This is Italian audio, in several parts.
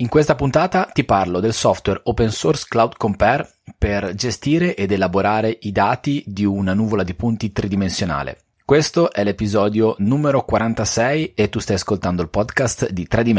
In questa puntata ti parlo del software open source Cloud Compare per gestire ed elaborare i dati di una nuvola di punti tridimensionale. Questo è l'episodio numero 46 e tu stai ascoltando il podcast di 3D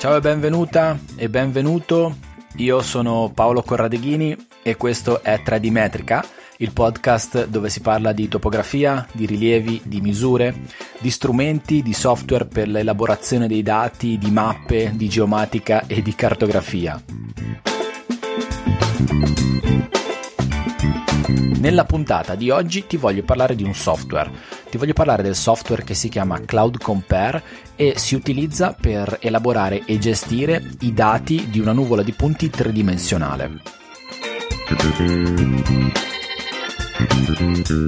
Ciao e benvenuta e benvenuto. Io sono Paolo Corradeghini e questo è 3D Metrica, il podcast dove si parla di topografia, di rilievi, di misure, di strumenti, di software per l'elaborazione dei dati, di mappe, di geomatica e di cartografia. Nella puntata di oggi ti voglio parlare di un software. Ti voglio parlare del software che si chiama Cloud Compare e si utilizza per elaborare e gestire i dati di una nuvola di punti tridimensionale.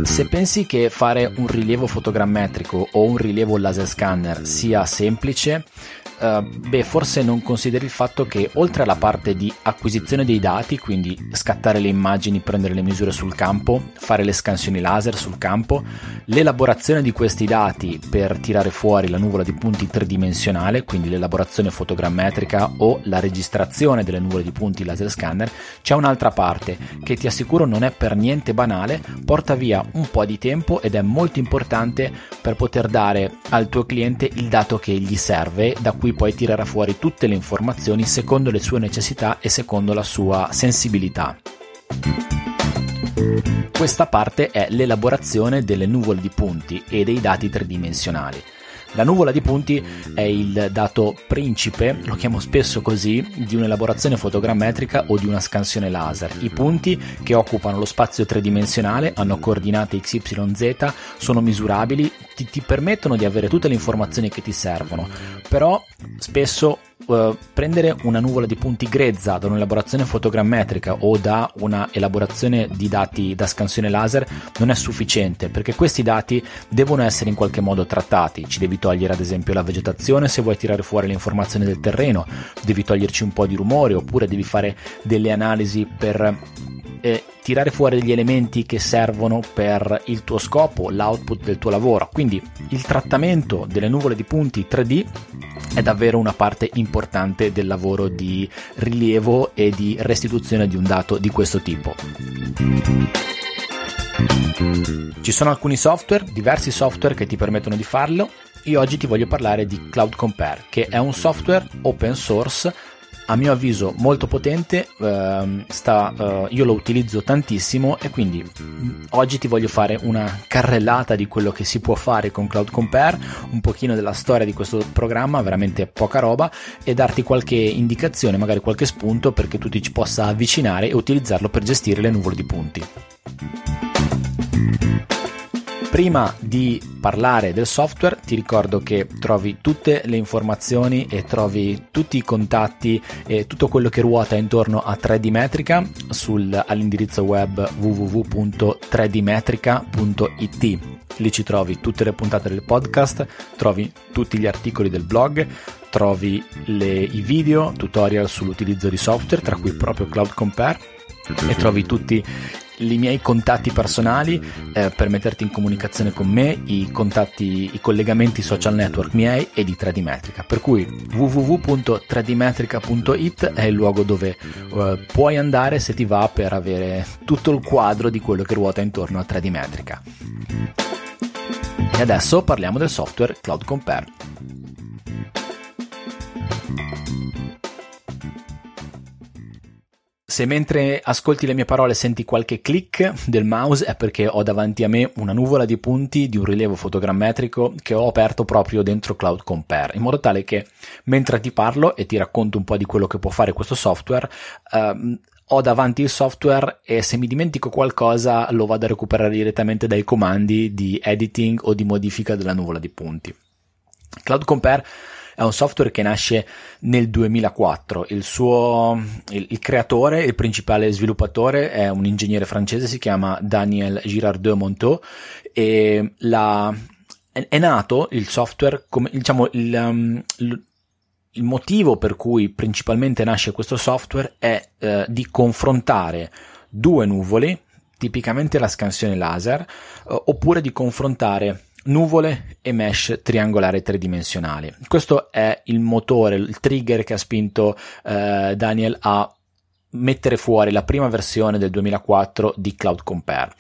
Se pensi che fare un rilievo fotogrammetrico o un rilievo laser scanner sia semplice, Uh, beh, forse non consideri il fatto che oltre alla parte di acquisizione dei dati, quindi scattare le immagini, prendere le misure sul campo, fare le scansioni laser sul campo, l'elaborazione di questi dati per tirare fuori la nuvola di punti tridimensionale, quindi l'elaborazione fotogrammetrica o la registrazione delle nuvole di punti laser scanner, c'è un'altra parte che ti assicuro non è per niente banale, porta via un po' di tempo ed è molto importante per poter dare al tuo cliente il dato che gli serve da cui poi tirerà fuori tutte le informazioni secondo le sue necessità e secondo la sua sensibilità. Questa parte è l'elaborazione delle nuvole di punti e dei dati tridimensionali. La nuvola di punti è il dato principe, lo chiamo spesso così, di un'elaborazione fotogrammetrica o di una scansione laser. I punti che occupano lo spazio tridimensionale hanno coordinate XYZ, sono misurabili, ti, ti permettono di avere tutte le informazioni che ti servono, però spesso Uh, prendere una nuvola di punti grezza da un'elaborazione fotogrammetrica o da una elaborazione di dati da scansione laser non è sufficiente perché questi dati devono essere in qualche modo trattati. Ci devi togliere ad esempio la vegetazione se vuoi tirare fuori le informazioni del terreno, devi toglierci un po' di rumore oppure devi fare delle analisi per eh, tirare fuori degli elementi che servono per il tuo scopo, l'output del tuo lavoro. Quindi il trattamento delle nuvole di punti 3D è davvero una parte importante del lavoro di rilievo e di restituzione di un dato di questo tipo. Ci sono alcuni software, diversi software che ti permettono di farlo. Io oggi ti voglio parlare di Cloud Compare, che è un software open source a mio avviso molto potente, uh, sta, uh, io lo utilizzo tantissimo e quindi mm, oggi ti voglio fare una carrellata di quello che si può fare con Cloud Compare, un pochino della storia di questo programma, veramente poca roba e darti qualche indicazione, magari qualche spunto perché tu ti ci possa avvicinare e utilizzarlo per gestire le nuvole di punti. Prima di parlare del software ti ricordo che trovi tutte le informazioni e trovi tutti i contatti e tutto quello che ruota intorno a 3D Metrica sul, all'indirizzo web www.3dmetrica.it. Lì ci trovi tutte le puntate del podcast, trovi tutti gli articoli del blog, trovi le, i video, tutorial sull'utilizzo di software, tra cui proprio Cloud Compare e trovi tutti i miei contatti personali eh, per metterti in comunicazione con me, i contatti, i collegamenti social network miei e di 3D Metrica. Per cui www.3dmetrica.it è il luogo dove eh, puoi andare se ti va per avere tutto il quadro di quello che ruota intorno a 3D Metrica. E adesso parliamo del software Cloud Compare. Se mentre ascolti le mie parole senti qualche click del mouse è perché ho davanti a me una nuvola di punti di un rilievo fotogrammetrico che ho aperto proprio dentro Cloud Compare, in modo tale che mentre ti parlo e ti racconto un po' di quello che può fare questo software, ehm, ho davanti il software e se mi dimentico qualcosa lo vado a recuperare direttamente dai comandi di editing o di modifica della nuvola di punti. Cloud Compare È un software che nasce nel 2004. Il suo il, il creatore, il principale sviluppatore è un ingegnere francese, si chiama Daniel Girardot Monteau e la, è, è, nato il software come diciamo il, um, il il motivo per cui principalmente nasce questo software è eh, di confrontare due nuvole, tipicamente la scansione laser, eh, oppure di confrontare nuvole e mesh triangolare tridimensionali. Questo è il motore, il trigger che ha spinto eh, Daniel a mettere fuori la prima versione del 2004 di Cloud Compare.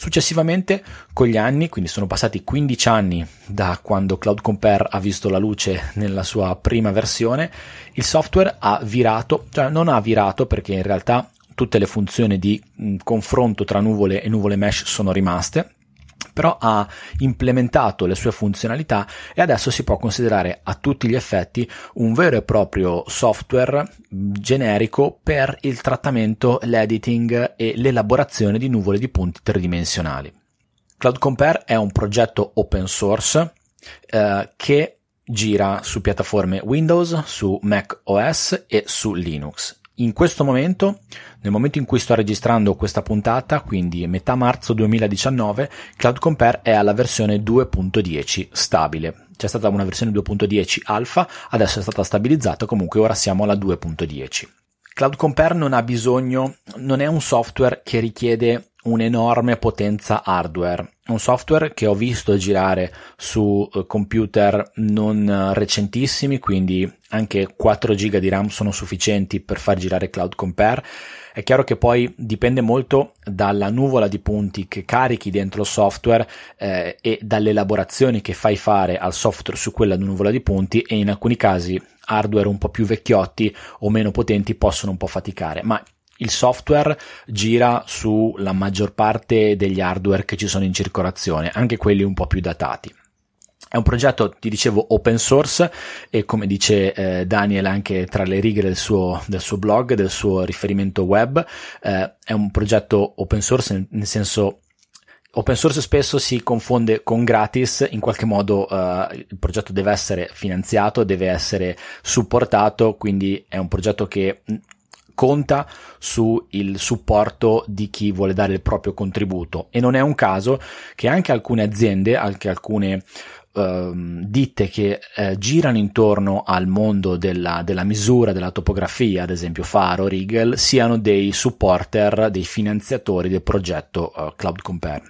Successivamente, con gli anni, quindi sono passati 15 anni da quando Cloud Compare ha visto la luce nella sua prima versione, il software ha virato, cioè non ha virato perché in realtà tutte le funzioni di confronto tra nuvole e nuvole mesh sono rimaste, però ha implementato le sue funzionalità e adesso si può considerare a tutti gli effetti un vero e proprio software generico per il trattamento, l'editing e l'elaborazione di nuvole di punti tridimensionali. Cloud Compare è un progetto open source eh, che gira su piattaforme Windows, su Mac OS e su Linux in questo momento, nel momento in cui sto registrando questa puntata, quindi metà marzo 2019, Cloud Compare è alla versione 2.10 stabile. C'è stata una versione 2.10 alfa, adesso è stata stabilizzata, comunque ora siamo alla 2.10. Cloud Compare non ha bisogno, non è un software che richiede un'enorme potenza hardware. Un software che ho visto girare su eh, computer non eh, recentissimi, quindi anche 4 GB di RAM sono sufficienti per far girare Cloud Compare. È chiaro che poi dipende molto dalla nuvola di punti che carichi dentro il software eh, e dalle elaborazioni che fai fare al software su quella nuvola di punti e in alcuni casi hardware un po' più vecchiotti o meno potenti possono un po' faticare, ma il software gira sulla maggior parte degli hardware che ci sono in circolazione, anche quelli un po' più datati. È un progetto, ti dicevo, open source e come dice eh, Daniel anche tra le righe del suo, del suo blog, del suo riferimento web, eh, è un progetto open source nel, senso Open source spesso si confonde con gratis, in qualche modo uh, il progetto deve essere finanziato, deve essere supportato, quindi è un progetto che conta sul supporto di chi vuole dare il proprio contributo e non è un caso che anche alcune aziende, anche alcune ehm, ditte che eh, girano intorno al mondo della, della, misura, della topografia, ad esempio Faro, Rigel, siano dei supporter, dei finanziatori del progetto uh, Cloud Compare.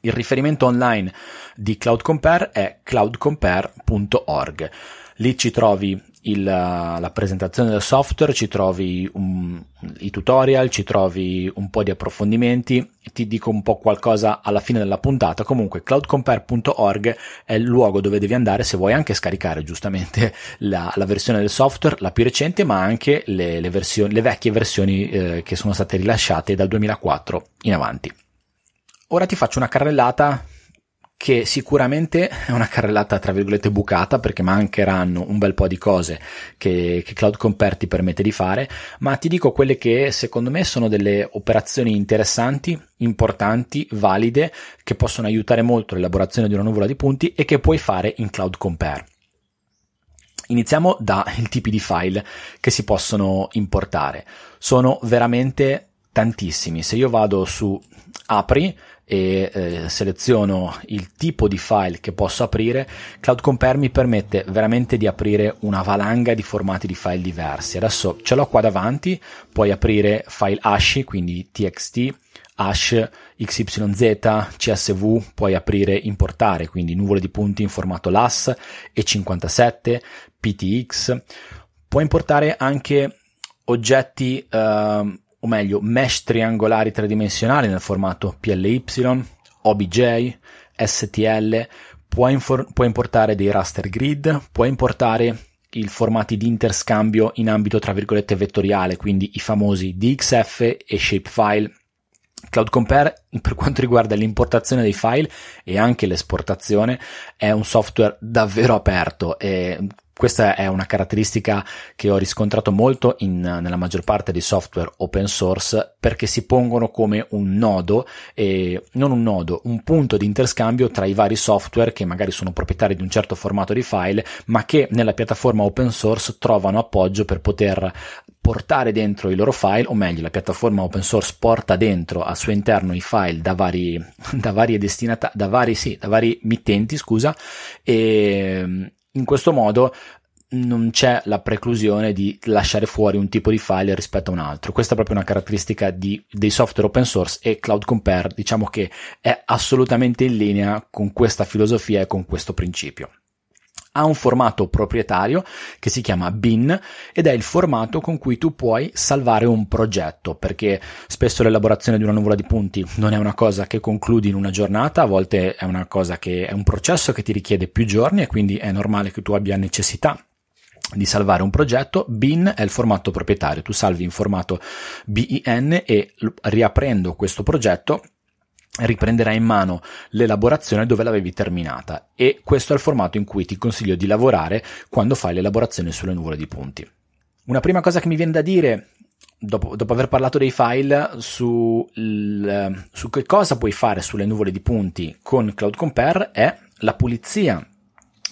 Il riferimento online di Cloud Compare è cloudcompare.org. Lì ci trovi il, la presentazione del software, ci trovi un, i tutorial, ci trovi un po' di approfondimenti, ti dico un po' qualcosa alla fine della puntata. Comunque cloudcompare.org è il luogo dove devi andare se vuoi anche scaricare giustamente la, la versione del software, la più recente, ma anche le, le, versioni, le vecchie versioni eh, che sono state rilasciate dal 2004 in avanti. Ora ti faccio una carrellata che sicuramente è una carrellata tra virgolette bucata perché mancheranno un bel po' di cose che, che, Cloud Compare ti permette di fare, ma ti dico quelle che secondo me sono delle operazioni interessanti, importanti, valide, che possono aiutare molto l'elaborazione di una nuvola di punti e che puoi fare in Cloud Compare. Iniziamo dai tipi di file che si possono importare. Sono veramente tantissimi. Se io vado su apri e eh, seleziono il tipo di file che posso aprire, Cloud Compare mi permette veramente di aprire una valanga di formati di file diversi. Adesso ce l'ho qua davanti, puoi aprire file hash, quindi txt, hash, xyz, csv, puoi aprire importare, quindi nuvole di punti in formato LAS, E57, PTX, puoi importare anche oggetti uh, o meglio mesh triangolari tridimensionali nel formato PLY, OBJ, STL, puoi, infor- puoi importare dei raster grid, puoi importare i formati di interscambio in ambito tra virgolette vettoriale, quindi i famosi DXF e shapefile. Cloud Compare, per quanto riguarda l'importazione dei file e anche l'esportazione, è un software davvero aperto e Questa è una caratteristica che ho riscontrato molto in, nella maggior parte dei software open source perché si pongono come un nodo, e non un nodo, un punto di interscambio tra i vari software che magari sono proprietari di un certo formato di file, ma che nella piattaforma open source trovano appoggio per poter portare dentro i loro file, o meglio, la piattaforma open source porta dentro al suo interno i file da vari, da varie destinatari, da vari, sì, da vari mittenti, scusa, e in questo modo non c'è la preclusione di lasciare fuori un tipo di file rispetto a un altro. Questa è proprio una caratteristica di, dei software open source e Cloud Compare diciamo che è assolutamente in linea con questa filosofia e con questo principio. Ha un formato proprietario che si chiama bin ed è il formato con cui tu puoi salvare un progetto perché spesso l'elaborazione di una nuvola di punti non è una cosa che concludi in una giornata, a volte è una cosa che è un processo che ti richiede più giorni e quindi è normale che tu abbia necessità di salvare un progetto, bin è il formato proprietario, tu salvi in formato bin e riaprendo questo progetto riprenderai in mano l'elaborazione dove l'avevi terminata e questo è il formato in cui ti consiglio di lavorare quando fai l'elaborazione sulle nuvole di punti. Una prima cosa che mi viene da dire Dopo, dopo, aver parlato dei file su, il, su, che cosa puoi fare sulle nuvole di punti con Cloud Compare è la pulizia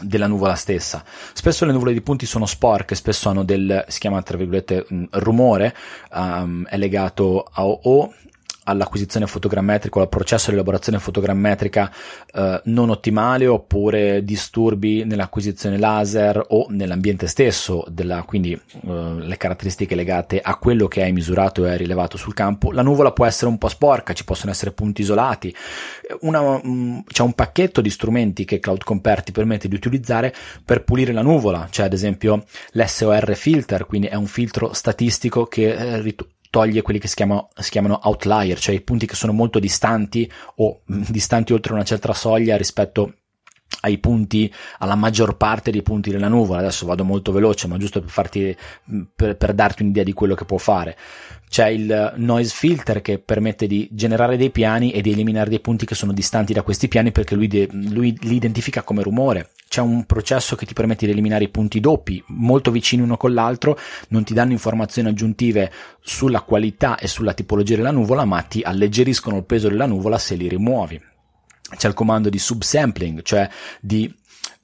della nuvola stessa. Spesso le nuvole di punti sono sporche, spesso hanno del, si chiama tra virgolette, rumore, um, è legato a, o all'acquisizione fotogrammetrica o al processo di elaborazione fotogrammetrica eh, non ottimale oppure disturbi nell'acquisizione laser o nell'ambiente stesso, della, quindi eh, le caratteristiche legate a quello che hai misurato e hai rilevato sul campo. La nuvola può essere un po' sporca, ci possono essere punti isolati. Una, um, c'è un pacchetto di strumenti che Cloud Compare ti permette di utilizzare per pulire la nuvola, c'è ad esempio l'SOR filter, quindi è un filtro statistico che eh, toglie quelli che si chiamano, si chiamano outlier, cioè i punti che sono molto distanti o mm, distanti oltre una certa soglia rispetto ai punti, alla maggior parte dei punti della nuvola. Adesso vado molto veloce, ma giusto per farti, mm, per, per darti un'idea di quello che può fare. C'è il noise filter che permette di generare dei piani e di eliminare dei punti che sono distanti da questi piani perché lui, de, lui li identifica come rumore. C'è un processo che ti permette di eliminare i punti doppi molto vicini uno con l'altro, non ti danno informazioni aggiuntive sulla qualità e sulla tipologia della nuvola, ma ti alleggeriscono il peso della nuvola se li rimuovi. C'è il comando di subsampling, cioè di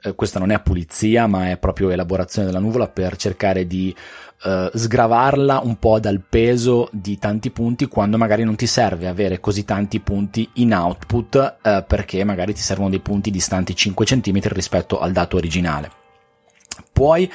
eh, questa non è pulizia, ma è proprio elaborazione della nuvola per cercare di eh, sgravarla un po' dal peso di tanti punti quando magari non ti serve avere così tanti punti in output eh, perché magari ti servono dei punti distanti 5 cm rispetto al dato originale. Puoi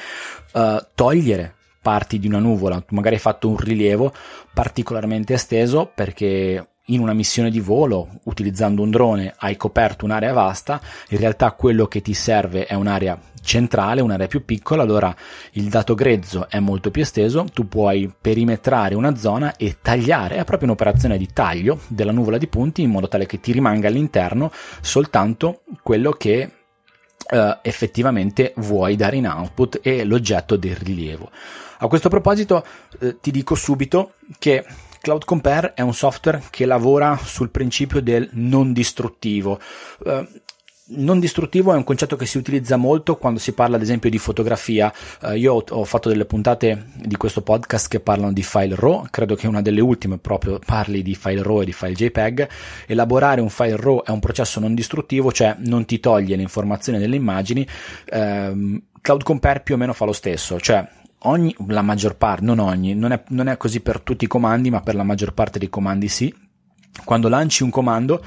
eh, togliere parti di una nuvola, magari hai fatto un rilievo particolarmente esteso perché in una missione di volo, utilizzando un drone, hai coperto un'area vasta, in realtà quello che ti serve è un'area centrale, un'area più piccola, allora il dato grezzo è molto più esteso, tu puoi perimetrare una zona e tagliare, è proprio un'operazione di taglio della nuvola di punti in modo tale che ti rimanga all'interno soltanto quello che Uh, effettivamente vuoi dare in output e l'oggetto del rilievo. A questo proposito uh, ti dico subito che Cloud Compare è un software che lavora sul principio del non distruttivo. Uh, non distruttivo è un concetto che si utilizza molto quando si parla ad esempio di fotografia. Uh, io ho, fatto delle puntate di questo podcast che parlano di file RAW, credo che una delle ultime proprio parli di file RAW e di file JPEG. Elaborare un file RAW è un processo non distruttivo, cioè non ti toglie l'informazione delle immagini. Uh, Cloud Compare più o meno fa lo stesso, cioè ogni, la maggior parte, non ogni, non è, non è così per tutti i comandi, ma per la maggior parte dei comandi sì. Quando lanci un comando,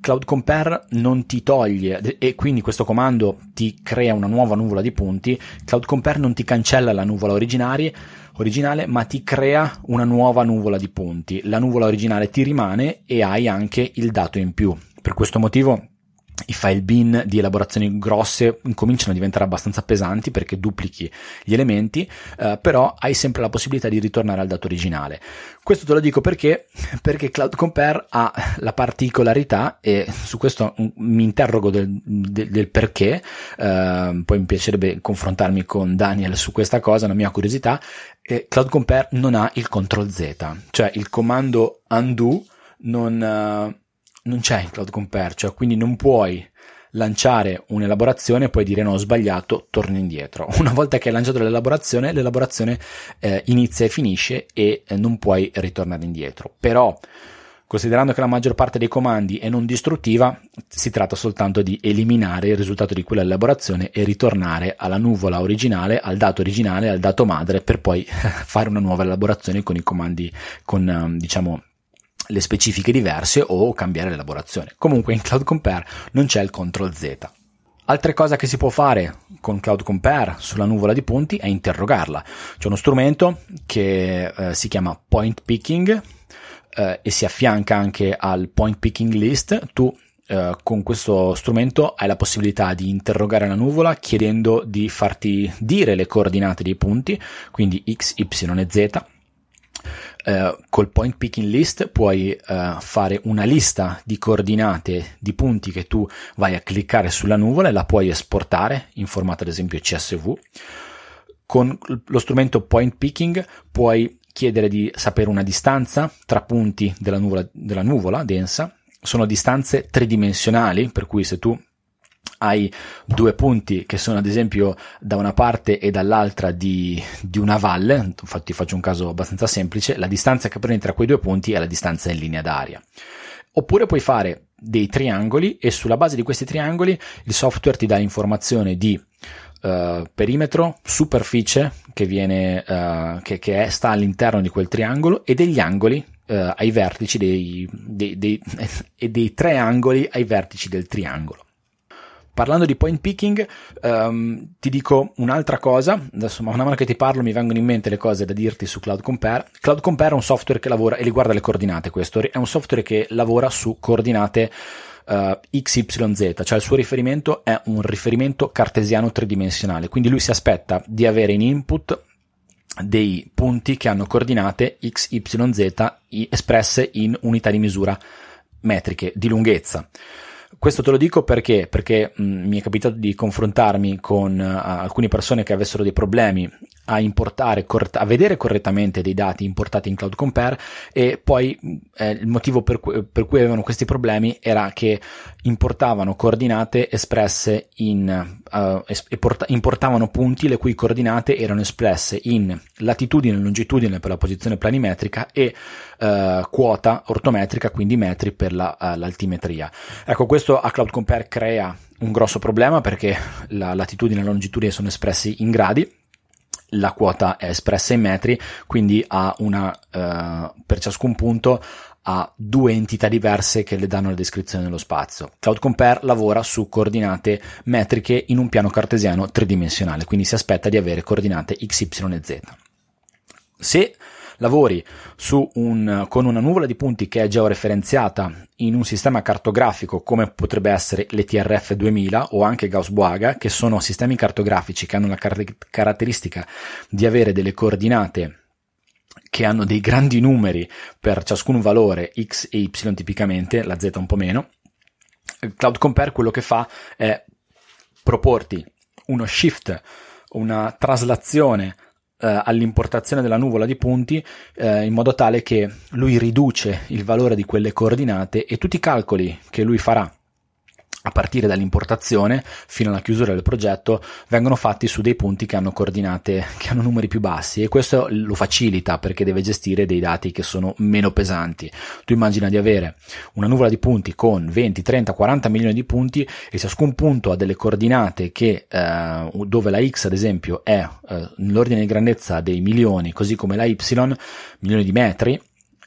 Cloud Compare non ti toglie e quindi questo comando ti crea una nuova nuvola di punti. Cloud Compare non ti cancella la nuvola originale, originale, ma ti crea una nuova nuvola di punti. La nuvola originale ti rimane e hai anche il dato in più. Per questo motivo i file bin di elaborazioni grosse incominciano a diventare abbastanza pesanti perché duplichi gli elementi, eh, però hai sempre la possibilità di ritornare al dato originale. Questo te lo dico perché, perché Cloud Compare ha la particolarità e su questo mi interrogo del, del, del perché, eh, poi mi piacerebbe confrontarmi con Daniel su questa cosa, una mia curiosità, eh, Cloud Compare non ha il CTRL Z, cioè il comando undo non... Non c'è in Cloud Compare, cioè quindi non puoi lanciare un'elaborazione puoi dire no ho sbagliato torno indietro. Una volta che hai lanciato l'elaborazione l'elaborazione eh, inizia e finisce e eh, non puoi ritornare indietro. Però Considerando che la maggior parte dei comandi è non distruttiva, si tratta soltanto di eliminare il risultato di quella elaborazione e ritornare alla nuvola originale, al dato originale, al dato madre, per poi fare una nuova elaborazione con i comandi, con ehm, diciamo le specifiche diverse o cambiare l'elaborazione. Comunque in Cloud Compare non c'è il CTRL Z. Altre cose che si può fare con Cloud Compare sulla nuvola di punti è interrogarla. C'è uno strumento che eh, si chiama Point Picking eh, e si affianca anche al point picking list, tu eh, con questo strumento hai la possibilità di interrogare la nuvola chiedendo di farti dire le coordinate dei punti, quindi x, y e z. Uh, col point picking list puoi uh, fare una lista di coordinate di punti che tu vai a cliccare sulla nuvola e la puoi esportare in formato ad esempio CSV. Con lo strumento point picking puoi chiedere di sapere una distanza tra punti della nuvola, della nuvola densa. Sono distanze tridimensionali, per cui se tu hai due punti che sono ad esempio da una parte e dall'altra di, di, una valle, infatti faccio un caso abbastanza semplice, la distanza che prendi tra quei due punti è la distanza in linea d'aria. Oppure puoi fare dei triangoli e sulla base di questi triangoli il software ti dà informazione di uh, perimetro, superficie che, viene, uh, che, che è, sta all'interno di quel triangolo e degli angoli uh, ai vertici dei, dei, dei, e dei tre angoli ai vertici del triangolo. Parlando di point picking, um, ti dico un'altra cosa. Adesso, man mano che ti parlo, mi vengono in mente le cose da dirti su Cloud Compare. Cloud Compare è un software che lavora e riguarda le coordinate. Questo è un software che lavora su coordinate uh, XYZ, cioè il suo riferimento è un riferimento cartesiano tridimensionale, quindi lui si aspetta di avere in input dei punti che hanno coordinate x, y, z espresse in unità di misura metriche di lunghezza. Questo te lo dico perché, perché mh, mi è capitato di confrontarmi con uh, alcune persone che avessero dei problemi a importare, a vedere correttamente dei dati importati in Cloud Compare e poi eh, il motivo per cui, per cui, avevano questi problemi era che importavano coordinate espresse in, uh, es- importavano punti le cui coordinate erano espresse in latitudine e longitudine per la posizione planimetrica e uh, quota ortometrica, quindi metri per la, uh, l'altimetria. Ecco, questo a Cloud Compare crea un grosso problema perché la latitudine e la longitudine sono espressi in gradi la quota è espressa in metri, quindi ha una, uh, per ciascun punto ha due entità diverse che le danno la descrizione dello spazio. Cloud Compare lavora su coordinate metriche in un piano cartesiano tridimensionale, quindi si aspetta di avere coordinate x, y e z. Se lavori un, con una nuvola di punti che è georeferenziata in un sistema cartografico come potrebbe essere l'ETRF 2000 o anche Gauss-Boaga, che sono sistemi cartografici che hanno la car- caratteristica di avere delle coordinate che hanno dei grandi numeri per ciascun valore x e y tipicamente, la z un po' meno. Cloud Compare quello che fa è proporti uno shift, una traslazione eh, all'importazione della nuvola di punti eh, in modo tale che lui riduce il valore di quelle coordinate e tutti i calcoli che lui farà a partire dall'importazione fino alla chiusura del progetto vengono fatti su dei punti che hanno coordinate che hanno numeri più bassi e questo lo facilita perché deve gestire dei dati che sono meno pesanti. Tu immagina di avere una nuvola di punti con 20, 30, 40 milioni di punti e ciascun punto ha delle coordinate che eh, dove la x ad esempio è eh, nell'ordine di grandezza dei milioni così come la y milioni di metri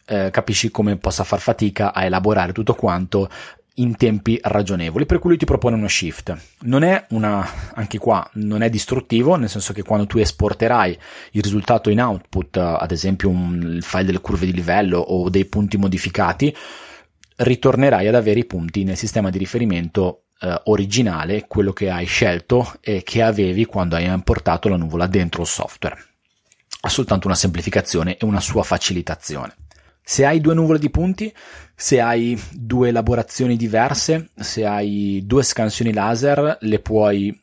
eh, capisci come possa far fatica a elaborare tutto quanto in tempi ragionevoli, per cui lui ti propone uno shift. Non è una, anche qua, non è distruttivo, nel senso che quando tu esporterai il risultato in output, ad esempio un, il file delle curve di livello o dei punti modificati, ritornerai ad avere i punti nel sistema di riferimento eh, originale, quello che hai scelto e che avevi quando hai importato la nuvola dentro il software. Ha soltanto una semplificazione e una sua facilitazione. Se hai due nuvole di punti, se hai due elaborazioni diverse, se hai due scansioni laser, le puoi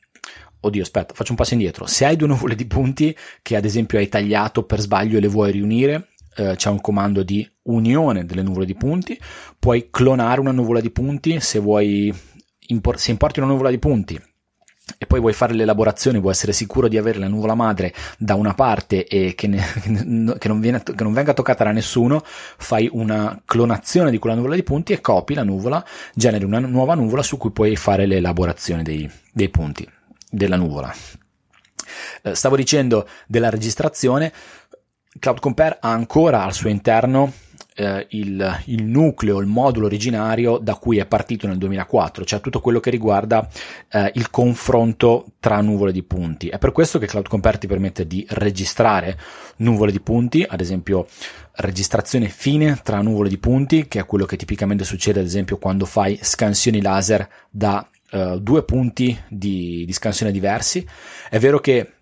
Oddio, aspetta, faccio un passo indietro. Se hai due nuvole di punti che ad esempio hai tagliato per sbaglio e le vuoi riunire, eh, c'è un comando di unione delle nuvole di punti. Puoi clonare una nuvola di punti se vuoi impor- se importi una nuvola di punti e poi vuoi fare l'elaborazione, vuoi essere sicuro di avere la nuvola madre da una parte e che, ne, che, non viene, che, non venga toccata da nessuno, fai una clonazione di quella nuvola di punti e copi la nuvola, generi una nuova nuvola su cui puoi fare l'elaborazione dei, dei punti della nuvola. Eh, stavo dicendo della registrazione, Cloud Compare ha ancora al suo interno eh, il, il, nucleo, il modulo originario da cui è partito nel 2004, cioè tutto quello che riguarda eh, il confronto tra nuvole di punti. È per questo che Cloud Compare ti permette di registrare nuvole di punti, ad esempio registrazione fine tra nuvole di punti, che è quello che tipicamente succede ad esempio quando fai scansioni laser da uh, due punti di, di scansione diversi. È vero che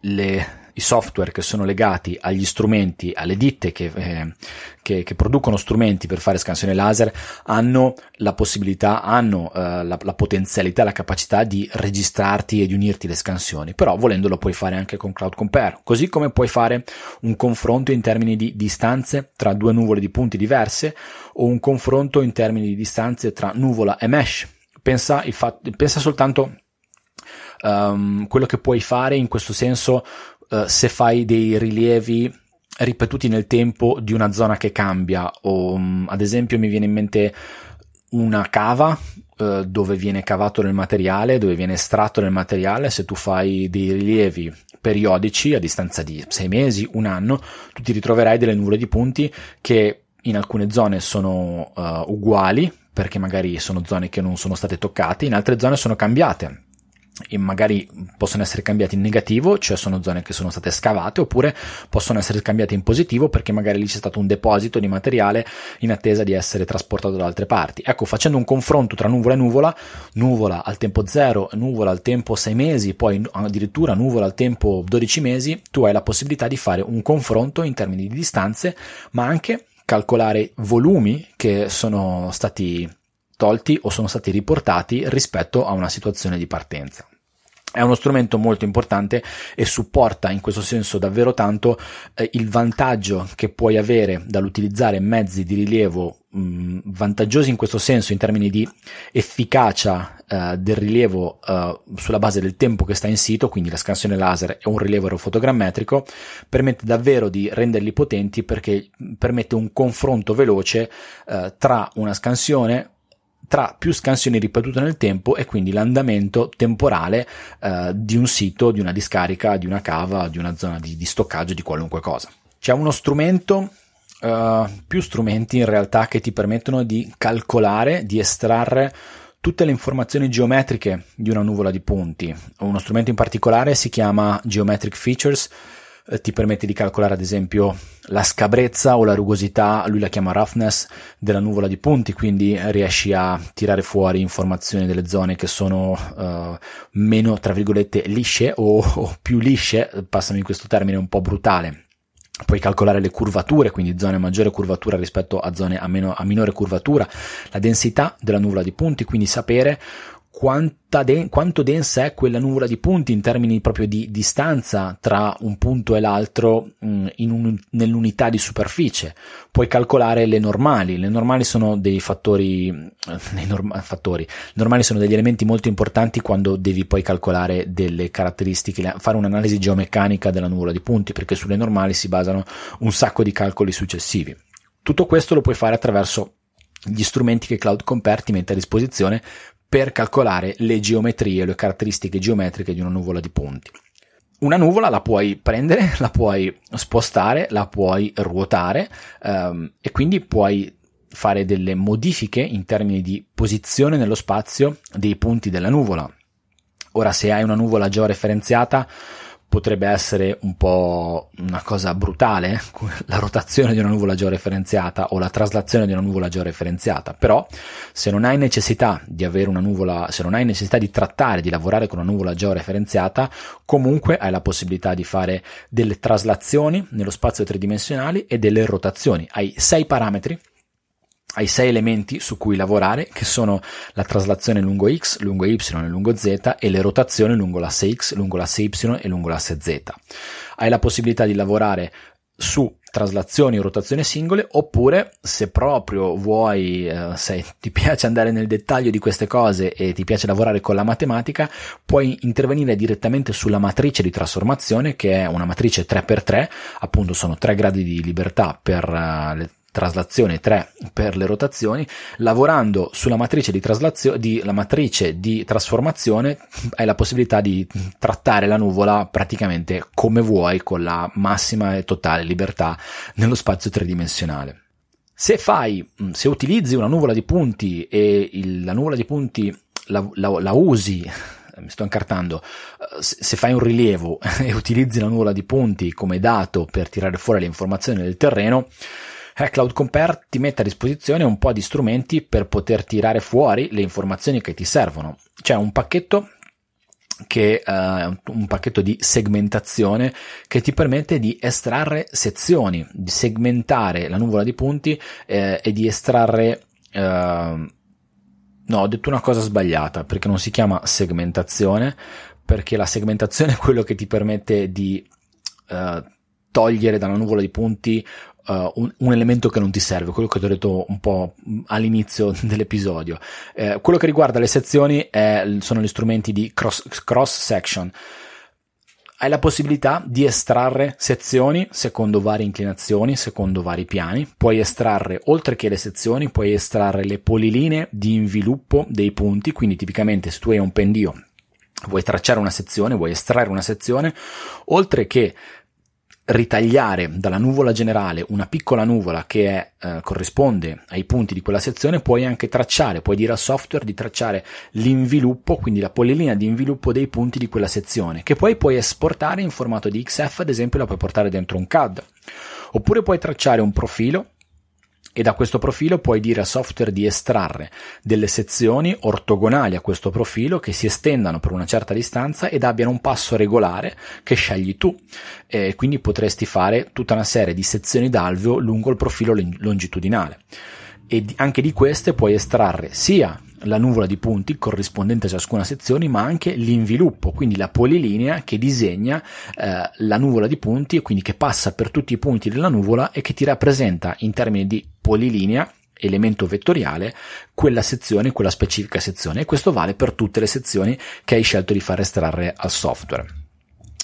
le i software che sono legati agli strumenti, alle ditte che, eh, che, che producono strumenti per fare scansione laser hanno la possibilità, hanno eh, la, la, potenzialità, la capacità di registrarti e di unirti le scansioni, però volendo lo puoi fare anche con Cloud Compare, così come puoi fare un confronto in termini di distanze tra due nuvole di punti diverse o un confronto in termini di distanze tra nuvola e mesh. Pensa, fatto, pensa soltanto um, quello che puoi fare in questo senso uh, se fai dei rilievi ripetuti nel tempo di una zona che cambia o um, ad esempio mi viene in mente una cava uh, dove viene cavato nel materiale, dove viene estratto nel materiale, se tu fai dei rilievi periodici a distanza di sei mesi, un anno, tu ti ritroverai delle nuvole di punti che in alcune zone sono uh, uguali perché magari sono zone che non sono state toccate, in altre zone sono cambiate e magari possono essere cambiati in negativo, cioè sono zone che sono state scavate, oppure possono essere cambiate in positivo perché magari lì c'è stato un deposito di materiale in attesa di essere trasportato da altre parti. Ecco, facendo un confronto tra nuvola e nuvola, nuvola al tempo 0, nuvola al tempo 6 mesi, poi addirittura nuvola al tempo 12 mesi, tu hai la possibilità di fare un confronto in termini di distanze, ma anche calcolare volumi che sono stati tolti o sono stati riportati rispetto a una situazione di partenza. È uno strumento molto importante e supporta in questo senso davvero tanto eh, il vantaggio che puoi avere dall'utilizzare mezzi di rilievo mh, vantaggiosi in questo senso in termini di efficacia eh, del rilievo eh, sulla base del tempo che sta in sito, quindi la scansione laser e un rilievo aerofotogrammetrico, permette davvero di renderli potenti perché permette un confronto veloce eh, tra una scansione tra più scansioni ripetute nel tempo e quindi l'andamento temporale eh, di un sito, di una discarica, di una cava, di una zona di, di stoccaggio di qualunque cosa. C'è uno strumento, uh, più strumenti in realtà che ti permettono di calcolare, di estrarre tutte le informazioni geometriche di una nuvola di punti. Uno strumento in particolare si chiama Geometric Features eh, ti permette di calcolare ad esempio la scabrezza o la rugosità, lui la chiama roughness, della nuvola di punti, quindi riesci a tirare fuori informazioni delle zone che sono uh, meno, tra virgolette, lisce o, o più lisce, passami questo termine un po' brutale. Puoi calcolare le curvature, quindi zone a maggiore curvatura rispetto a zone a, meno, a minore curvatura, la densità della nuvola di punti, quindi sapere de- quanto densa è quella nuvola di punti in termini proprio di distanza tra un punto e l'altro mh, mm, un, nell'unità di superficie. Puoi calcolare le normali. Le normali sono dei fattori, eh, norm- fattori. Normali sono degli elementi molto importanti quando devi poi calcolare delle caratteristiche, fare un'analisi geomeccanica della nuvola di punti, perché sulle normali si basano un sacco di calcoli successivi. Tutto questo lo puoi fare attraverso gli strumenti che Cloud Compare ti mette a disposizione per calcolare le geometrie, le caratteristiche geometriche di una nuvola di punti. Una nuvola la puoi prendere, la puoi spostare, la puoi ruotare ehm, e quindi puoi fare delle modifiche in termini di posizione nello spazio dei punti della nuvola. Ora, se hai una nuvola georeferenziata, potrebbe essere un po' una cosa brutale, la rotazione di una nuvola georeferenziata o la traslazione di una nuvola georeferenziata, però se non hai necessità di avere una nuvola, se non hai necessità di trattare, di lavorare con una nuvola georeferenziata, comunque hai la possibilità di fare delle traslazioni nello spazio tridimensionale e delle rotazioni. Hai sei parametri hai sei elementi su cui lavorare che sono la traslazione lungo x, lungo y e lungo z e le rotazioni lungo l'asse x, lungo l'asse y e lungo l'asse z. Hai la possibilità di lavorare su traslazioni o rotazioni singole, oppure se proprio vuoi, eh, se ti piace andare nel dettaglio di queste cose e ti piace lavorare con la matematica, puoi intervenire direttamente sulla matrice di trasformazione, che è una matrice 3x3, appunto sono tre gradi di libertà per uh, le traslazione 3 per le rotazioni, lavorando sulla matrice di, traslazione, di, matrice di trasformazione hai la possibilità di trattare la nuvola praticamente come vuoi con la massima e totale libertà nello spazio tridimensionale. Se fai, se utilizzi una nuvola di punti e il, la nuvola di punti la, la, la usi mi sto incartando, se fai un rilievo e utilizzi la nuvola di punti come dato per tirare fuori le informazioni del terreno, eh, Cloud Compare ti mette a disposizione un po' di strumenti per poter tirare fuori le informazioni che ti servono. C'è un pacchetto che uh, un pacchetto di segmentazione che ti permette di estrarre sezioni, di segmentare la nuvola di punti eh, e di estrarre uh, no, ho detto una cosa sbagliata perché non si chiama segmentazione, perché la segmentazione è quello che ti permette di uh, togliere dalla nuvola di punti uh, un, un, elemento che non ti serve, quello che ti ho detto un po' all'inizio dell'episodio. Eh, quello che riguarda le sezioni è, sono gli strumenti di cross, cross section. Hai la possibilità di estrarre sezioni secondo varie inclinazioni, secondo vari piani. Puoi estrarre, oltre che le sezioni, puoi estrarre le polilinee di inviluppo dei punti. Quindi, tipicamente, se tu hai un pendio, vuoi tracciare una sezione, vuoi estrarre una sezione, oltre che ritagliare dalla nuvola generale una piccola nuvola che è, eh, corrisponde ai punti di quella sezione, puoi anche tracciare, puoi dire al software di tracciare l'inviluppo, quindi la polilinea di inviluppo dei punti di quella sezione, che poi puoi esportare in formato di XF, ad esempio la puoi portare dentro un CAD. Oppure puoi tracciare un profilo e da questo profilo puoi dire al software di estrarre delle sezioni ortogonali a questo profilo che si estendano per una certa distanza ed abbiano un passo regolare che scegli tu. E quindi potresti fare tutta una serie di sezioni d'alveo lungo il profilo longitudinale. E anche di queste puoi estrarre sia la nuvola di punti corrispondente a ciascuna sezione, ma anche l'inviluppo, quindi la polilinea che disegna eh, la nuvola di punti e quindi che passa per tutti i punti della nuvola e che ti rappresenta in termini di polilinea elemento vettoriale quella sezione, quella specifica sezione e questo vale per tutte le sezioni che hai scelto di far estrarre al software.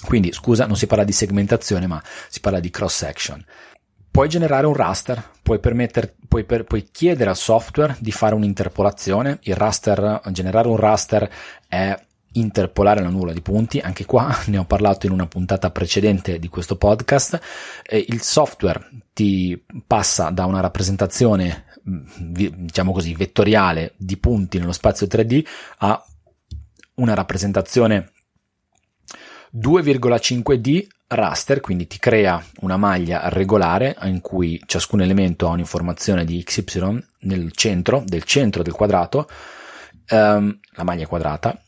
Quindi scusa, non si parla di segmentazione, ma si parla di cross section. Puoi generare un raster, puoi, puoi, per, puoi, chiedere al software di fare un'interpolazione. Raster, generare un raster è interpolare la nuvola di punti. Anche qua ne ho parlato in una puntata precedente di questo podcast. E il software ti passa da una rappresentazione, diciamo così, vettoriale di punti nello spazio 3D a una rappresentazione 2,5D raster, quindi ti crea una maglia regolare in cui ciascun elemento ha un'informazione di XY nel centro, del centro del quadrato, ehm, la maglia quadrata,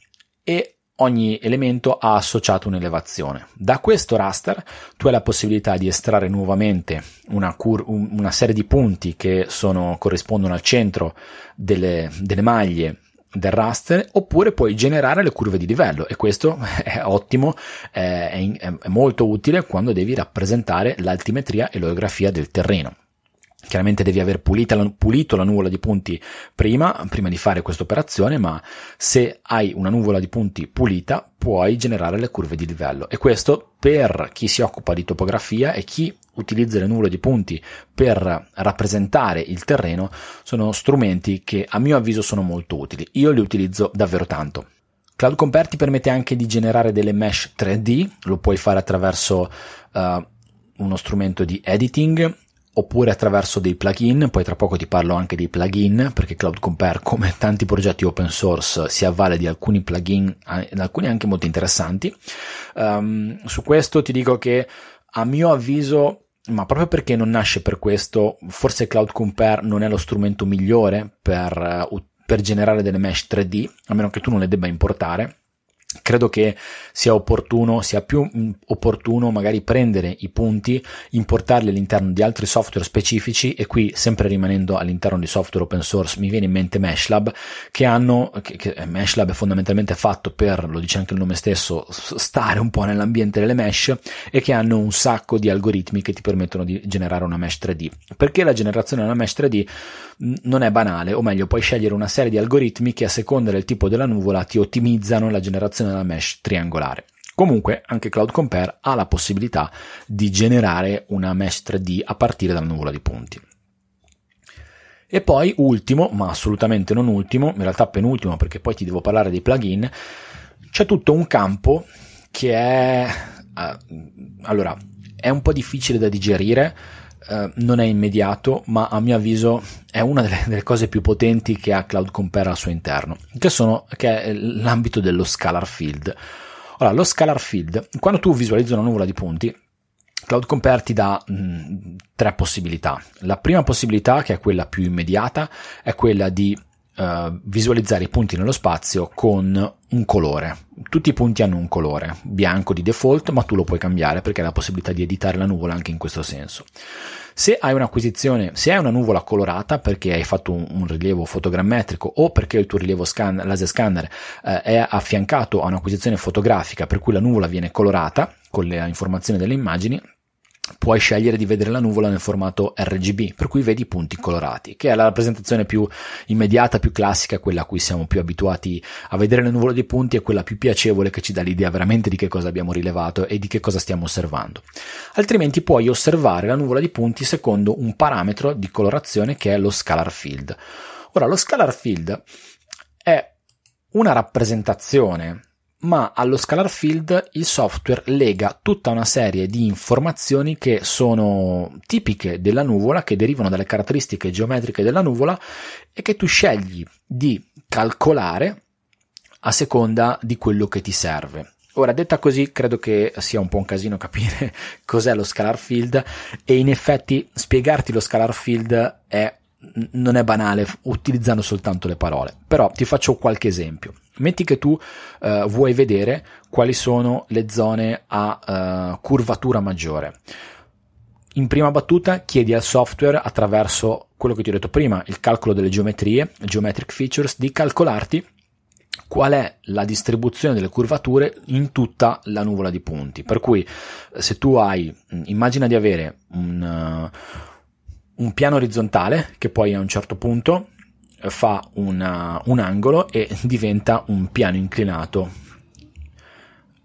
e ogni elemento ha associato un'elevazione. Da questo raster tu hai la possibilità di estrarre nuovamente una, cur- una serie di punti che sono, corrispondono al centro delle, delle maglie del raster oppure puoi generare le curve di livello e questo è ottimo, è, è, è molto utile quando devi rappresentare l'altimetria e l'orografia del terreno. Chiaramente devi aver pulita, pulito la nuvola di punti prima, prima di fare questa operazione, ma se hai una nuvola di punti pulita puoi generare le curve di livello e questo per chi si occupa di topografia e chi utilizza le nuvole di punti per rappresentare il terreno sono strumenti che a mio avviso sono molto utili. Io li utilizzo davvero tanto. Cloud Compare ti permette anche di generare delle mesh 3D, lo puoi fare attraverso uh, uno strumento di editing oppure attraverso dei plugin, poi tra poco ti parlo anche dei plugin, perché Cloud Compare, come tanti progetti open source, si avvale di alcuni plugin, alcuni anche molto interessanti. Um, su questo ti dico che a mio avviso ma proprio perché non nasce per questo, forse Cloud Compare non è lo strumento migliore per, uh, per generare delle mesh 3D, a meno che tu non le debba importare. Credo che sia opportuno, sia più opportuno magari prendere i punti, importarli all'interno di altri software specifici e qui sempre rimanendo all'interno di software open source mi viene in mente Meshlab che hanno, che, che Meshlab è fondamentalmente fatto per, lo dice anche il nome stesso, stare un po' nell'ambiente delle mesh e che hanno un sacco di algoritmi che ti permettono di generare una mesh 3D. Perché la generazione di una mesh 3D non è banale, o meglio puoi scegliere una serie di algoritmi che a seconda del tipo della nuvola ti ottimizzano la generazione della mesh triangolare. Comunque anche Cloud Compare ha la possibilità di generare una mesh 3D a partire dalla nuvola di punti. E poi ultimo, ma assolutamente non ultimo, in realtà penultimo perché poi ti devo parlare dei plugin, c'è tutto un campo che è uh, allora è un po' difficile da digerire, uh, non è immediato, ma a mio avviso è una delle, delle, cose più potenti che ha Cloud Compare al suo interno, che, sono, che è l'ambito dello scalar field. Allora, lo scalar field, quando tu visualizzi una nuvola di punti, Cloud Compare ti dà mh, mm, tre possibilità. La prima possibilità, che è quella più immediata, è quella di uh, visualizzare i punti nello spazio con un colore. Tutti i punti hanno un colore, bianco di default, ma tu lo puoi cambiare perché hai la possibilità di editare la nuvola anche in questo senso. Se hai un'acquisizione, se hai una nuvola colorata perché hai fatto un, un rilievo fotogrammetrico o perché il tuo rilievo scan, laser scanner eh, è affiancato a un'acquisizione fotografica per cui la nuvola viene colorata con le informazioni delle immagini, puoi scegliere di vedere la nuvola nel formato RGB, per cui vedi i punti colorati, che è la rappresentazione più immediata, più classica, quella a cui siamo più abituati a vedere le nuvole dei punti, è quella più piacevole che ci dà l'idea veramente di che cosa abbiamo rilevato e di che cosa stiamo osservando. Altrimenti puoi osservare la nuvola di punti secondo un parametro di colorazione che è lo scalar field. Ora, lo scalar field è una rappresentazione ma allo scalar field il software lega tutta una serie di informazioni che sono tipiche della nuvola, che derivano dalle caratteristiche geometriche della nuvola e che tu scegli di calcolare a seconda di quello che ti serve. Ora, detta così, credo che sia un po' un casino capire cos'è lo scalar field e in effetti spiegarti lo scalar field è, non è banale utilizzando soltanto le parole. Però ti faccio qualche esempio. Metti che tu uh, vuoi vedere quali sono le zone a uh, curvatura maggiore. In prima battuta chiedi al software attraverso quello che ti ho detto prima, il calcolo delle geometrie, geometric features, di calcolarti qual è la distribuzione delle curvature in tutta la nuvola di punti. Per cui se tu hai, immagina di avere un, uh, un piano orizzontale che poi a un certo punto fa una, un angolo e diventa un piano inclinato.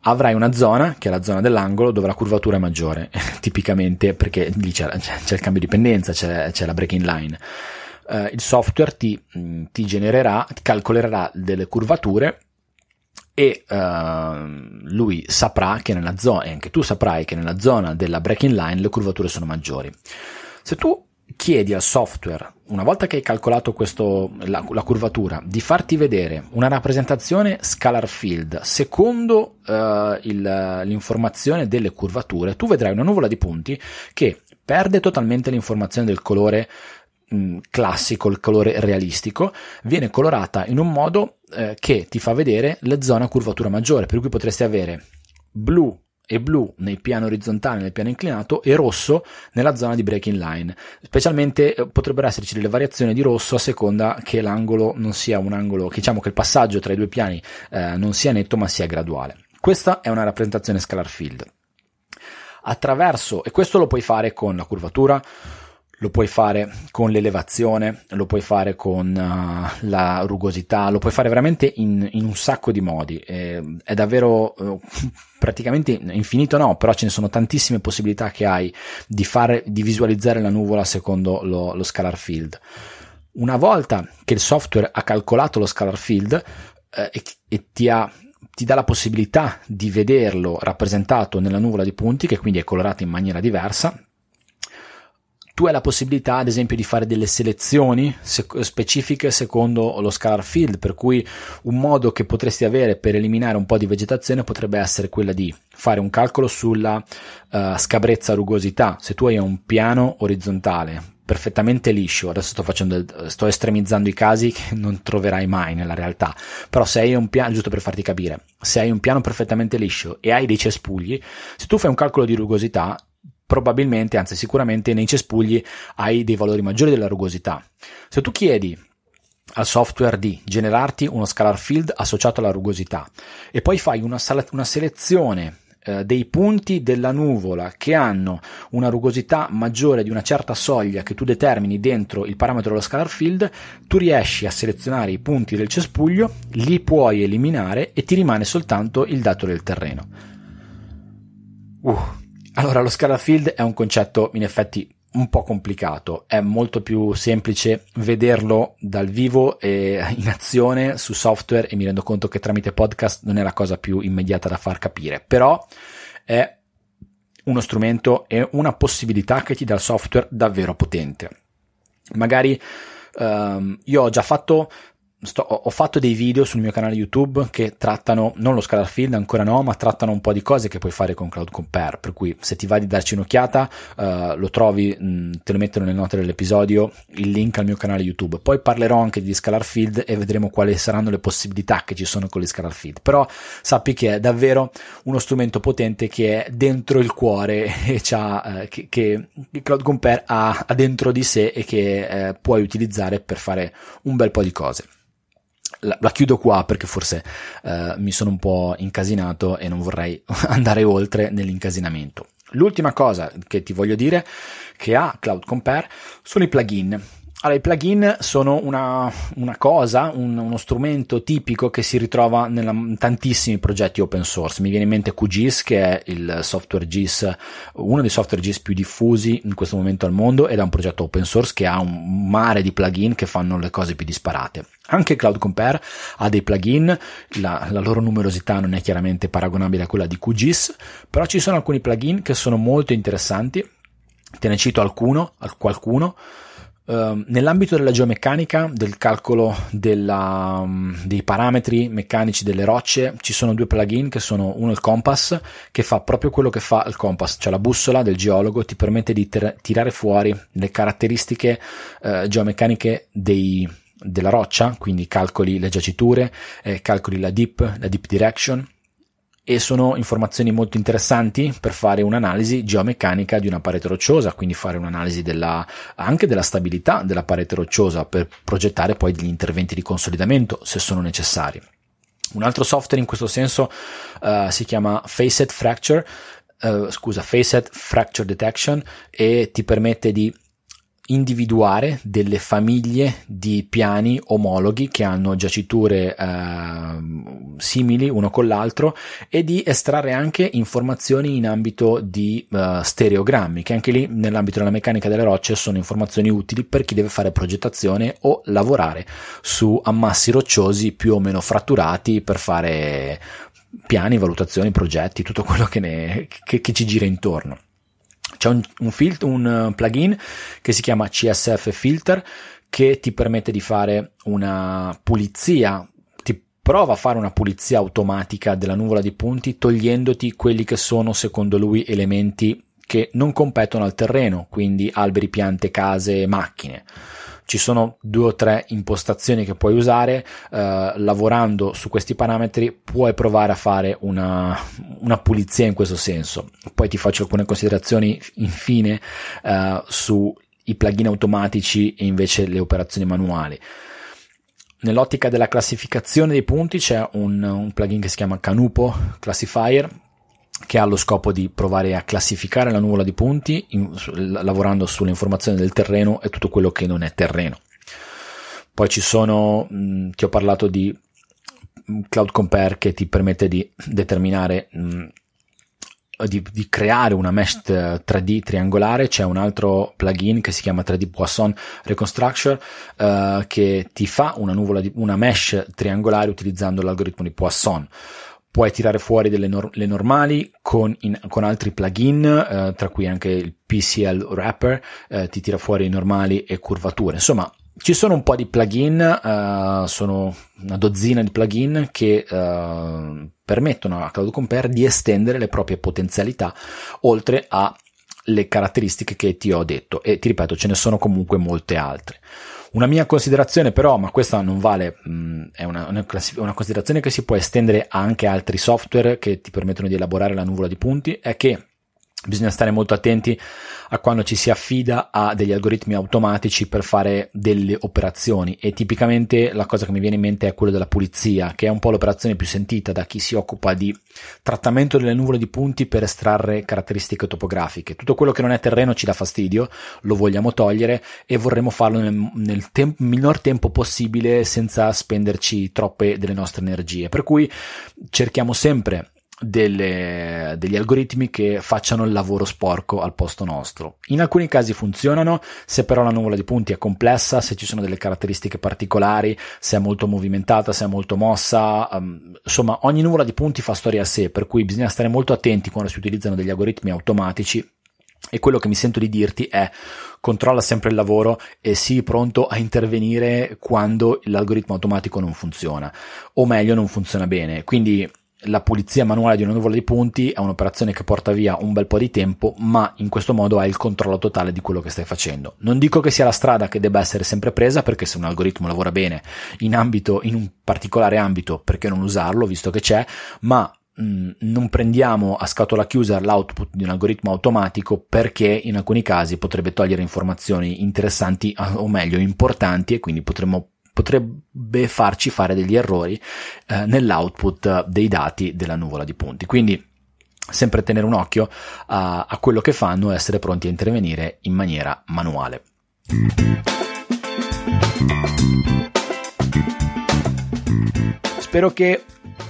Avrai una zona, che è la zona dell'angolo, dove la curvatura è maggiore, tipicamente perché lì c'è, c'è, il cambio di pendenza, c'è, c'è la breaking line. Uh, il software ti, mm, ti, genererà, ti calcolerà delle curvature e uh, lui saprà che nella zona, e anche tu saprai che nella zona della breaking line le curvature sono maggiori. Se tu chiedi al software, una volta che hai calcolato questo, la, la, curvatura, di farti vedere una rappresentazione scalar field secondo uh, il, l'informazione delle curvature, tu vedrai una nuvola di punti che perde totalmente l'informazione del colore mh, classico, il colore realistico, viene colorata in un modo uh, che ti fa vedere le zone a curvatura maggiore, per cui potresti avere blu e blu nel piano orizzontale, nel piano inclinato e rosso nella zona di breaking line. Specialmente eh, potrebbero esserci delle variazioni di rosso a seconda che l'angolo non sia un angolo, diciamo che il passaggio tra i due piani eh, non sia netto ma sia graduale. Questa è una rappresentazione scalar field. Attraverso, e questo lo puoi fare con la curvatura, lo puoi fare con l'elevazione, lo puoi fare con uh, la rugosità, lo puoi fare veramente in, in un sacco di modi. è, è davvero uh, praticamente infinito, no, però ce ne sono tantissime possibilità che hai di, fare, di visualizzare la nuvola secondo lo, lo scalar field. Una volta che il software ha calcolato lo scalar field eh, e, e ti ha ti dà la possibilità di vederlo rappresentato nella nuvola di punti, che quindi è colorata in maniera diversa, tu hai la possibilità, ad esempio, di fare delle selezioni specifiche secondo lo scalar field, per cui un modo che potresti avere per eliminare un po' di vegetazione potrebbe essere quella di fare un calcolo sulla uh, scabrezza rugosità. Se tu hai un piano orizzontale perfettamente liscio, adesso sto facendo, sto estremizzando i casi che non troverai mai nella realtà, però se hai un piano, giusto per farti capire, se hai un piano perfettamente liscio e hai dei cespugli, se tu fai un calcolo di rugosità, probabilmente, anzi sicuramente nei cespugli hai dei valori maggiori della rugosità. Se tu chiedi al software di generarti uno scalar field associato alla rugosità e poi fai una, una selezione eh, dei punti della nuvola che hanno una rugosità maggiore di una certa soglia che tu determini dentro il parametro dello scalar field, tu riesci a selezionare i punti del cespuglio, li puoi eliminare e ti rimane soltanto il dato del terreno. Uh. Allora, lo scalar field è un concetto in effetti un po' complicato, è molto più semplice vederlo dal vivo e in azione su software e mi rendo conto che tramite podcast non è la cosa più immediata da far capire, però è uno strumento e una possibilità che ti dà il software davvero potente. Magari um, io ho già fatto sto, ho fatto dei video sul mio canale YouTube che trattano, non lo scalar field ancora no, ma trattano un po' di cose che puoi fare con Cloud Compare, per cui se ti va di darci un'occhiata uh, lo trovi, mh, te lo metto nelle note dell'episodio, il link al mio canale YouTube. Poi parlerò anche di scalar field e vedremo quali saranno le possibilità che ci sono con gli scalar field, però sappi che è davvero uno strumento potente che è dentro il cuore e uh, che, che, Cloud Compare ha, ha, dentro di sé e che uh, puoi utilizzare per fare un bel po' di cose la, la, chiudo qua perché forse eh, mi sono un po' incasinato e non vorrei andare oltre nell'incasinamento. L'ultima cosa che ti voglio dire che ha Cloud Compare sono i plugin. Allora, i plugin sono una, una cosa, un, uno strumento tipico che si ritrova in tantissimi progetti open source. Mi viene in mente QGIS, che è il software GIS, uno dei software GIS più diffusi in questo momento al mondo, ed è un progetto open source che ha un mare di plugin che fanno le cose più disparate. Anche Cloud Compare ha dei plugin, la, la, loro numerosità non è chiaramente paragonabile a quella di QGIS, però ci sono alcuni plugin che sono molto interessanti. Te ne cito alcuno, qualcuno. Ehm, nell'ambito della geomeccanica, del calcolo della, um, dei parametri meccanici delle rocce, ci sono due plugin che sono uno il Compass, che fa proprio quello che fa il Compass, cioè la bussola del geologo ti permette di ter- tirare fuori le caratteristiche uh, geomeccaniche dei, della roccia, quindi calcoli le giaciture, eh, calcoli la deep, la deep direction, e sono informazioni molto interessanti per fare un'analisi geomeccanica di una parete rocciosa, quindi fare un'analisi della, anche della stabilità della parete rocciosa per progettare poi degli interventi di consolidamento se sono necessari. Un altro software in questo senso uh, si chiama Facet Fracture, uh, scusa, Facet Fracture Detection e ti permette di individuare delle famiglie di piani omologhi che hanno giaciture eh, simili uno con l'altro e di estrarre anche informazioni in ambito di eh, stereogrammi che anche lì nell'ambito della meccanica delle rocce sono informazioni utili per chi deve fare progettazione o lavorare su ammassi rocciosi più o meno fratturati per fare piani, valutazioni, progetti, tutto quello che, ne, che, che ci gira intorno. C'è un, un, filtro, un uh, plugin che si chiama CSF Filter che ti permette di fare una pulizia ti prova a fare una pulizia automatica della nuvola di punti togliendoti quelli che sono secondo lui elementi che non competono al terreno, quindi alberi, piante, case, macchine ci sono due o tre impostazioni che puoi usare, eh, lavorando su questi parametri puoi provare a fare una, una, pulizia in questo senso. Poi ti faccio alcune considerazioni infine eh, sui plugin automatici e invece le operazioni manuali. Nell'ottica della classificazione dei punti c'è un, un plugin che si chiama Canupo Classifier che ha lo scopo di provare a classificare la nuvola di punti in, lavorando sulle informazioni del terreno e tutto quello che non è terreno. Poi ci sono, mh, ti ho parlato di Cloud Compare che ti permette di determinare, mh, di, di, creare una mesh 3D triangolare. C'è un altro plugin che si chiama 3D Poisson Reconstruction uh, che ti fa una nuvola di, una mesh triangolare utilizzando l'algoritmo di Poisson puoi tirare fuori delle nor- le normali con, in, con altri plugin, eh, tra cui anche il PCL Wrapper, eh, ti tira fuori normali e curvature. Insomma, ci sono un po' di plugin, eh, sono una dozzina di plugin che eh, permettono a Cloud Compare di estendere le proprie potenzialità oltre a le caratteristiche che ti ho detto e ti ripeto ce ne sono comunque molte altre. Una mia considerazione però, ma questa non vale, mm, è una, una, una, considerazione che si può estendere anche a altri software che ti permettono di elaborare la nuvola di punti, è che Bisogna stare molto attenti a quando ci si affida a degli algoritmi automatici per fare delle operazioni e tipicamente la cosa che mi viene in mente è quello della pulizia, che è un po' l'operazione più sentita da chi si occupa di trattamento delle nuvole di punti per estrarre caratteristiche topografiche. Tutto quello che non è terreno ci dà fastidio, lo vogliamo togliere e vorremmo farlo nel, nel tem- minor tempo possibile senza spenderci troppe delle nostre energie. Per cui cerchiamo sempre delle, degli algoritmi che facciano il lavoro sporco al posto nostro. In alcuni casi funzionano, se però la nuvola di punti è complessa, se ci sono delle caratteristiche particolari, se è molto movimentata, se è molto mossa, um, insomma ogni nuvola di punti fa storia a sé, per cui bisogna stare molto attenti quando si utilizzano degli algoritmi automatici e quello che mi sento di dirti è controlla sempre il lavoro e sii pronto a intervenire quando l'algoritmo automatico non funziona o meglio non funziona bene. Quindi la pulizia manuale di una nuvola di punti è un'operazione che porta via un bel po' di tempo, ma in questo modo hai il controllo totale di quello che stai facendo. Non dico che sia la strada che debba essere sempre presa, perché se un algoritmo lavora bene in ambito, in un particolare ambito, perché non usarlo, visto che c'è, ma mm, non prendiamo a scatola chiusa l'output di un algoritmo automatico perché in alcuni casi potrebbe togliere informazioni interessanti o meglio importanti e quindi potremmo potrebbe farci fare degli errori eh, nell'output dei dati della nuvola di punti. Quindi sempre tenere un occhio a, a quello che fanno e essere pronti a intervenire in maniera manuale. Spero che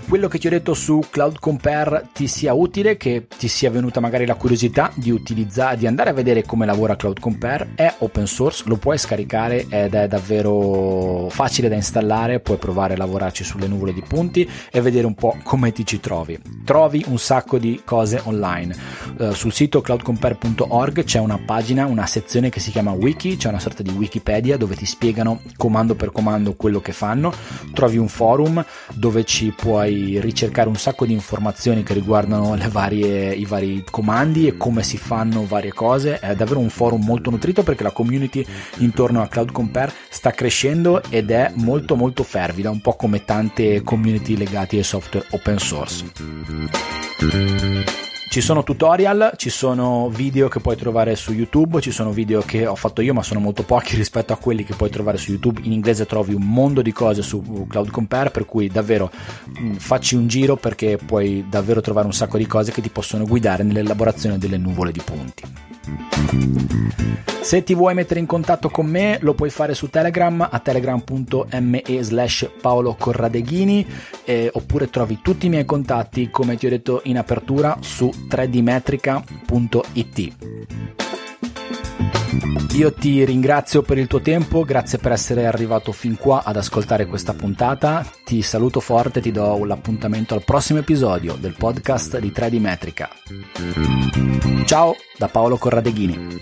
quello che ti ho detto su Cloud Compare ti sia utile, che ti sia venuta magari la curiosità di utilizzare, di andare a vedere come lavora Cloud Compare, è open source, lo puoi scaricare ed è davvero facile da installare, puoi provare a lavorarci sulle nuvole di punti e vedere un po' come ti ci trovi. Trovi un sacco di cose online. Uh, sul sito cloudcompare.org c'è una pagina, una sezione che si chiama Wiki, c'è una sorta di Wikipedia dove ti spiegano comando per comando quello che fanno. Trovi un forum dove ci puoi ricercare un sacco di informazioni che riguardano varie, i vari comandi e come si fanno varie cose. È davvero un forum molto nutrito perché la community intorno a Cloud Compare sta crescendo ed è molto molto fervida, un po' come tante community legate ai software open source. Ci sono tutorial, ci sono video che puoi trovare su YouTube, ci sono video che ho fatto io ma sono molto pochi rispetto a quelli che puoi trovare su YouTube. In inglese trovi un mondo di cose su Cloud Compare per cui davvero mh, mm, facci un giro perché puoi davvero trovare un sacco di cose che ti possono guidare nell'elaborazione delle nuvole di punti. Se ti vuoi mettere in contatto con me lo puoi fare su Telegram a telegram.me slash Paolo Corradeghini eh, oppure trovi tutti i miei contatti come ti ho detto in apertura su 3dmetrica.it. Io ti ringrazio per il tuo tempo, grazie per essere arrivato fin qua ad ascoltare questa puntata. Ti saluto forte e ti do l'appuntamento al prossimo episodio del podcast di 3D Metrica. Ciao da Paolo Corradeghini.